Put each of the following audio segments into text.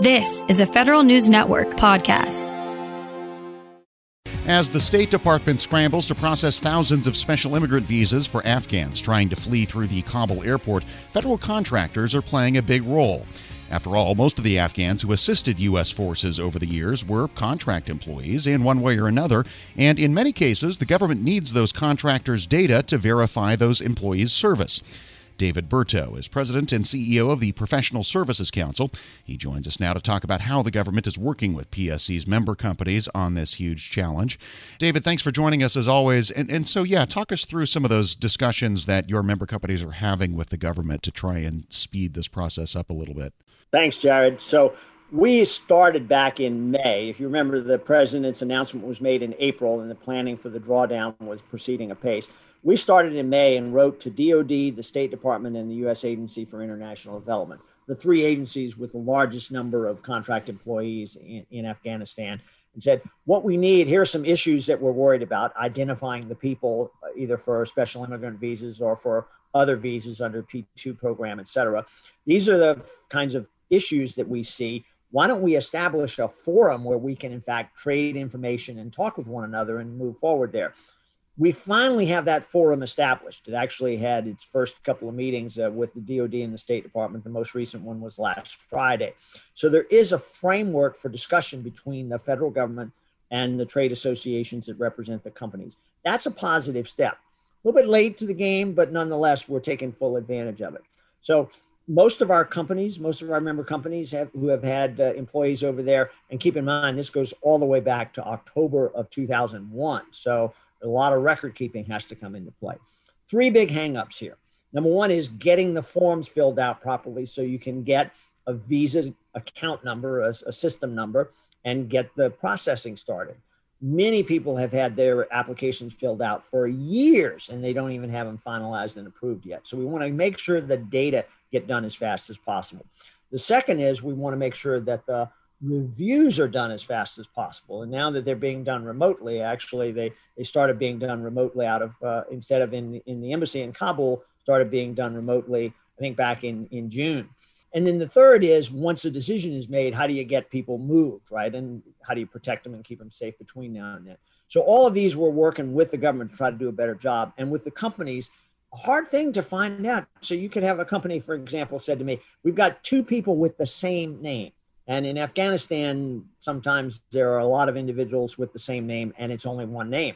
This is a Federal News Network podcast. As the State Department scrambles to process thousands of special immigrant visas for Afghans trying to flee through the Kabul airport, federal contractors are playing a big role. After all, most of the Afghans who assisted U.S. forces over the years were contract employees in one way or another, and in many cases, the government needs those contractors' data to verify those employees' service. David Berteau is president and CEO of the Professional Services Council. He joins us now to talk about how the government is working with PSC's member companies on this huge challenge. David, thanks for joining us as always. And, and so, yeah, talk us through some of those discussions that your member companies are having with the government to try and speed this process up a little bit. Thanks, Jared. So, we started back in May. If you remember, the president's announcement was made in April, and the planning for the drawdown was proceeding apace. We started in May and wrote to DOD, the State Department, and the U.S. Agency for International Development, the three agencies with the largest number of contract employees in, in Afghanistan, and said, What we need, here are some issues that we're worried about identifying the people, uh, either for special immigrant visas or for other visas under P2 program, et cetera. These are the kinds of issues that we see. Why don't we establish a forum where we can, in fact, trade information and talk with one another and move forward there? We finally have that forum established. It actually had its first couple of meetings uh, with the DoD and the State Department. The most recent one was last Friday. So there is a framework for discussion between the federal government and the trade associations that represent the companies. That's a positive step. A little bit late to the game, but nonetheless, we're taking full advantage of it. So most of our companies, most of our member companies have who have had uh, employees over there, and keep in mind this goes all the way back to October of 2001. So a lot of record keeping has to come into play. Three big hangups here. Number one is getting the forms filled out properly so you can get a visa account number, a, a system number, and get the processing started. Many people have had their applications filled out for years and they don't even have them finalized and approved yet. So we want to make sure the data get done as fast as possible. The second is we want to make sure that the reviews are done as fast as possible. And now that they're being done remotely, actually they, they started being done remotely out of, uh, instead of in, in the embassy in Kabul, started being done remotely, I think back in, in June. And then the third is once a decision is made, how do you get people moved, right? And how do you protect them and keep them safe between now and then? So all of these we're working with the government to try to do a better job. And with the companies, a hard thing to find out. So you could have a company, for example, said to me, we've got two people with the same name and in Afghanistan, sometimes there are a lot of individuals with the same name and it's only one name.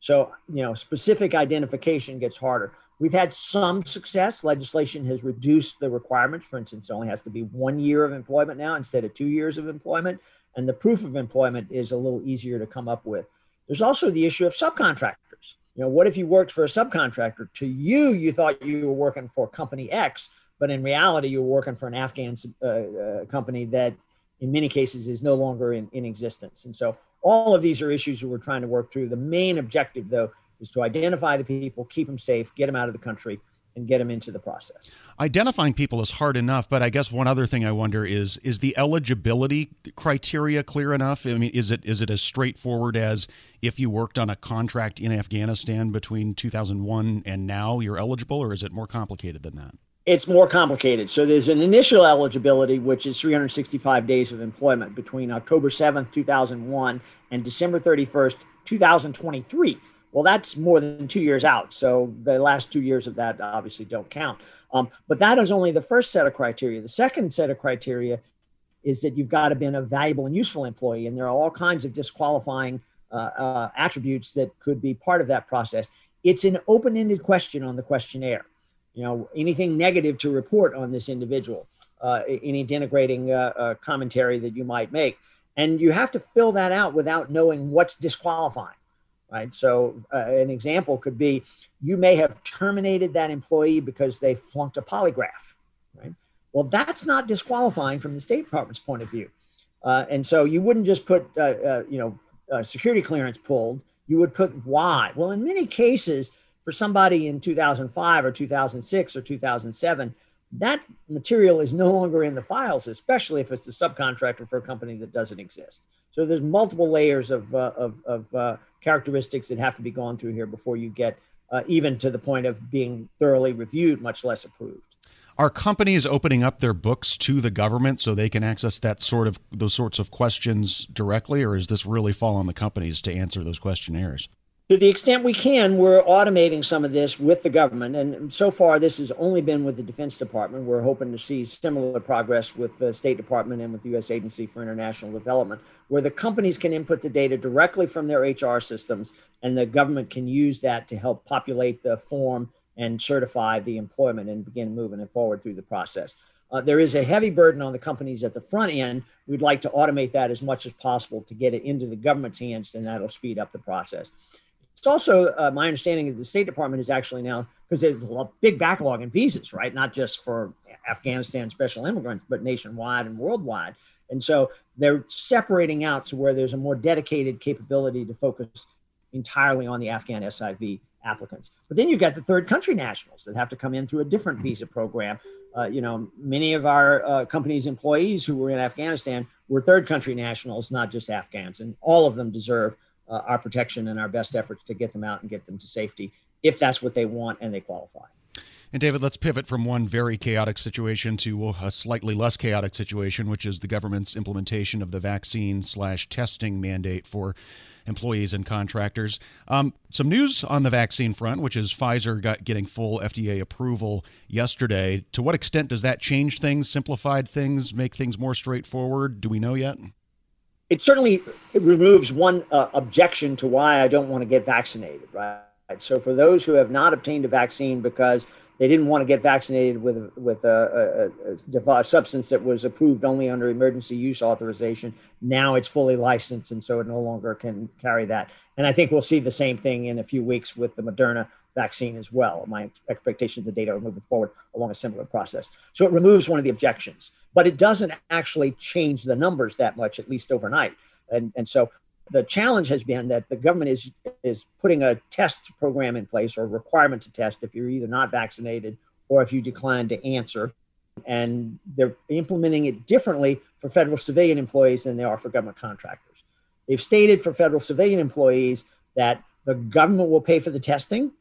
So, you know, specific identification gets harder. We've had some success. Legislation has reduced the requirements. For instance, it only has to be one year of employment now instead of two years of employment. And the proof of employment is a little easier to come up with. There's also the issue of subcontractors. You know, what if you worked for a subcontractor? To you, you thought you were working for company X, but in reality, you're working for an Afghan uh, uh, company that in many cases is no longer in, in existence. And so all of these are issues that we're trying to work through. The main objective, though, is to identify the people, keep them safe, get them out of the country, and get them into the process. Identifying people is hard enough, but I guess one other thing I wonder is is the eligibility criteria clear enough? I mean, is it is it as straightforward as if you worked on a contract in Afghanistan between 2001 and now you're eligible or is it more complicated than that? It's more complicated. So there's an initial eligibility, which is 365 days of employment between October 7th, 2001 and December 31st, 2023. Well, that's more than two years out. So the last two years of that obviously don't count. Um, but that is only the first set of criteria. The second set of criteria is that you've got to be a valuable and useful employee. And there are all kinds of disqualifying uh, uh, attributes that could be part of that process. It's an open ended question on the questionnaire you know, anything negative to report on this individual, uh, any denigrating uh, uh, commentary that you might make. And you have to fill that out without knowing what's disqualifying, right? So, uh, an example could be you may have terminated that employee because they flunked a polygraph, right? Well, that's not disqualifying from the State Department's point of view. Uh, and so you wouldn't just put, you know, security clearance pulled, you would put why. Well, in many cases, for somebody in 2005 or 2006 or 2007, that material is no longer in the files, especially if it's a subcontractor for a company that doesn't exist. So there's multiple layers of, uh, of, of uh, characteristics that have to be gone through here before you get uh, even to the point of being thoroughly reviewed, much less approved. Are companies opening up their books to the government so they can access that sort of those sorts of questions directly, or is this really fall on the companies to answer those questionnaires? To the extent we can, we're automating some of this with the government. And so far, this has only been with the Defense Department. We're hoping to see similar progress with the State Department and with the U.S. Agency for International Development, where the companies can input the data directly from their HR systems, and the government can use that to help populate the form and certify the employment and begin moving it forward through the process. Uh, there is a heavy burden on the companies at the front end. We'd like to automate that as much as possible to get it into the government's hands, and that'll speed up the process. It's also uh, my understanding that the State Department is actually now because there's a big backlog in visas, right? Not just for Afghanistan special immigrants, but nationwide and worldwide. And so they're separating out to where there's a more dedicated capability to focus entirely on the Afghan SIV applicants. But then you've got the third country nationals that have to come in through a different visa program. Uh, you know, many of our uh, company's employees who were in Afghanistan were third country nationals, not just Afghans, and all of them deserve uh, our protection and our best efforts to get them out and get them to safety if that's what they want and they qualify. And David, let's pivot from one very chaotic situation to a slightly less chaotic situation, which is the government's implementation of the vaccine slash testing mandate for employees and contractors. Um, some news on the vaccine front, which is Pfizer got getting full FDA approval yesterday. To what extent does that change things, simplified things, make things more straightforward? Do we know yet? It certainly it removes one uh, objection to why I don't want to get vaccinated, right? So for those who have not obtained a vaccine because they didn't want to get vaccinated with with a, a, a, substance that was approved only under emergency use authorization, now it's fully licensed, and so it no longer can carry that. And I think we'll see the same thing in a few weeks with the Moderna vaccine as well. My expectations of data are moving forward along a similar process. So it removes one of the objections, but it doesn't actually change the numbers that much, at least overnight. And, and so the challenge has been that the government is is putting a test program in place or requirement to test if you're either not vaccinated or if you decline to answer. And they're implementing it differently for federal civilian employees than they are for government contractors. They've stated for federal civilian employees that the government will pay for the testing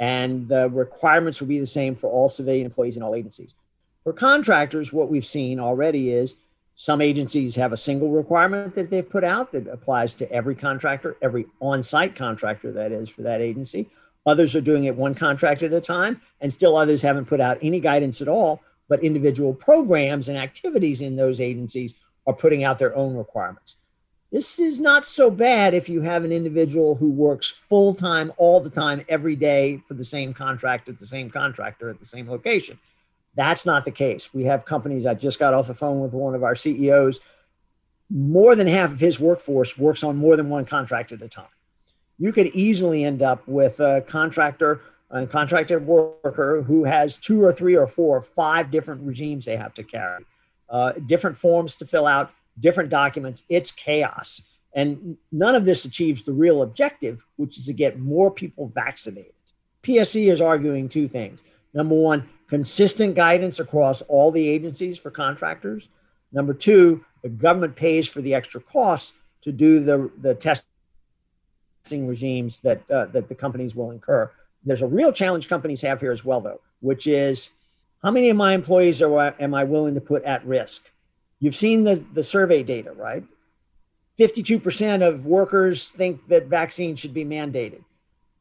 and the requirements will be the same for all civilian employees in all agencies. For contractors, what we've seen already is some agencies have a single requirement that they've put out that applies to every contractor, every on site contractor, that is, for that agency. Others are doing it one contract at a time, and still others haven't put out any guidance at all. But individual programs and activities in those agencies are putting out their own requirements. This is not so bad if you have an individual who works full time all the time every day for the same contract at the same contractor at the same location. That's not the case. We have companies. I just got off the phone with one of our CEOs. More than half of his workforce works on more than one contract at a time. You could easily end up with a contractor, a contracted worker who has two or three or four or five different regimes they have to carry, uh, different forms to fill out, different documents. It's chaos. And none of this achieves the real objective, which is to get more people vaccinated. PSC is arguing two things. Number one, consistent guidance across all the agencies for contractors. Number two, the government pays for the extra costs to do the, the testing regimes that, uh, that the companies will incur. There's a real challenge companies have here as well, though, which is how many of my employees are, am I willing to put at risk? You've seen the, the survey data, right? 52% of workers think that vaccines should be mandated.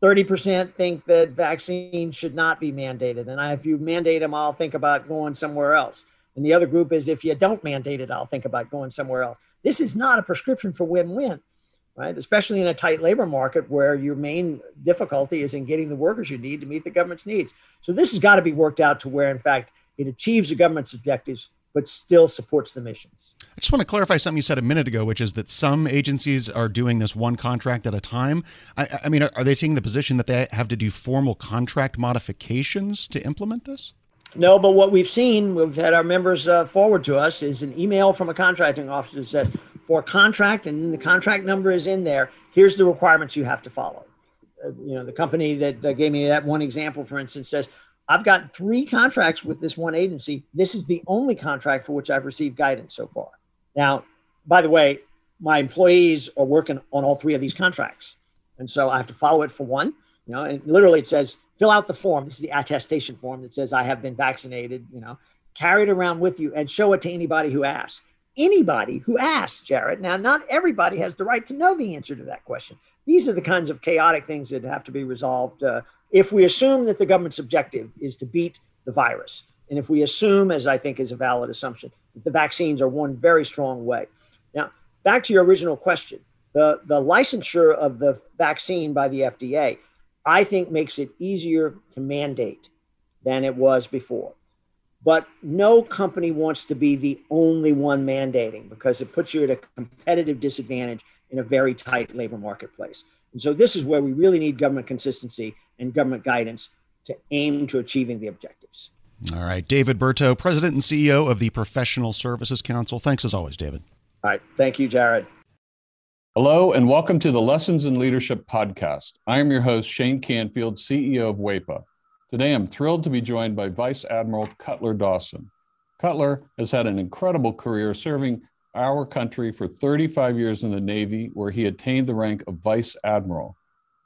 30% think that vaccines should not be mandated. And I, if you mandate them, I'll think about going somewhere else. And the other group is if you don't mandate it, I'll think about going somewhere else. This is not a prescription for win win, right? Especially in a tight labor market where your main difficulty is in getting the workers you need to meet the government's needs. So this has got to be worked out to where, in fact, it achieves the government's objectives but still supports the missions. I just want to clarify something you said a minute ago, which is that some agencies are doing this one contract at a time. I, I mean, are, are they taking the position that they have to do formal contract modifications to implement this? No, but what we've seen, we've had our members uh, forward to us, is an email from a contracting officer that says, for contract, and the contract number is in there, here's the requirements you have to follow. Uh, you know, the company that uh, gave me that one example, for instance, says, I've got three contracts with this one agency. This is the only contract for which I've received guidance so far. Now, by the way, my employees are working on all three of these contracts. And so I have to follow it for one, you know, and literally it says fill out the form. This is the attestation form that says I have been vaccinated. You know, carry it around with you and show it to anybody who asks. Anybody who asks, Jared. Now, not everybody has the right to know the answer to that question. These are the kinds of chaotic things that have to be resolved uh, if we assume that the government's objective is to beat the virus. And if we assume, as I think is a valid assumption, that the vaccines are one very strong way. Now, back to your original question the, the licensure of the vaccine by the FDA, I think makes it easier to mandate than it was before. But no company wants to be the only one mandating because it puts you at a competitive disadvantage in a very tight labor marketplace. And so this is where we really need government consistency and government guidance to aim to achieving the objectives. All right. David Berteau, President and CEO of the Professional Services Council. Thanks as always, David. All right. Thank you, Jared. Hello, and welcome to the Lessons in Leadership podcast. I am your host, Shane Canfield, CEO of WEPA. Today, I'm thrilled to be joined by Vice Admiral Cutler Dawson. Cutler has had an incredible career serving our country for 35 years in the Navy, where he attained the rank of Vice Admiral.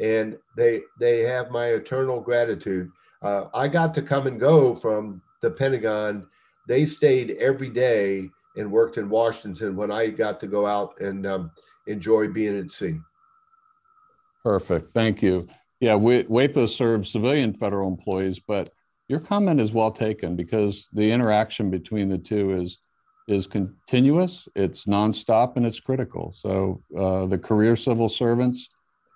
and they they have my eternal gratitude. Uh, I got to come and go from the Pentagon. They stayed every day and worked in Washington when I got to go out and um, enjoy being at sea. Perfect. Thank you. Yeah, we, WEPA serves civilian federal employees, but your comment is well taken because the interaction between the two is is continuous, it's nonstop, and it's critical. So uh, the career civil servants,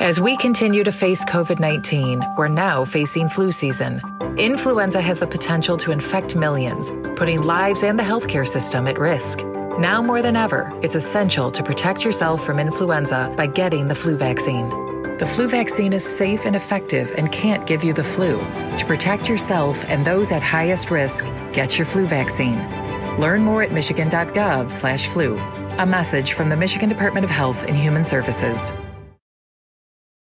As we continue to face COVID 19, we're now facing flu season. Influenza has the potential to infect millions, putting lives and the healthcare system at risk. Now more than ever, it's essential to protect yourself from influenza by getting the flu vaccine. The flu vaccine is safe and effective and can't give you the flu. To protect yourself and those at highest risk, get your flu vaccine. Learn more at michigan.gov/flu. A message from the Michigan Department of Health and Human Services.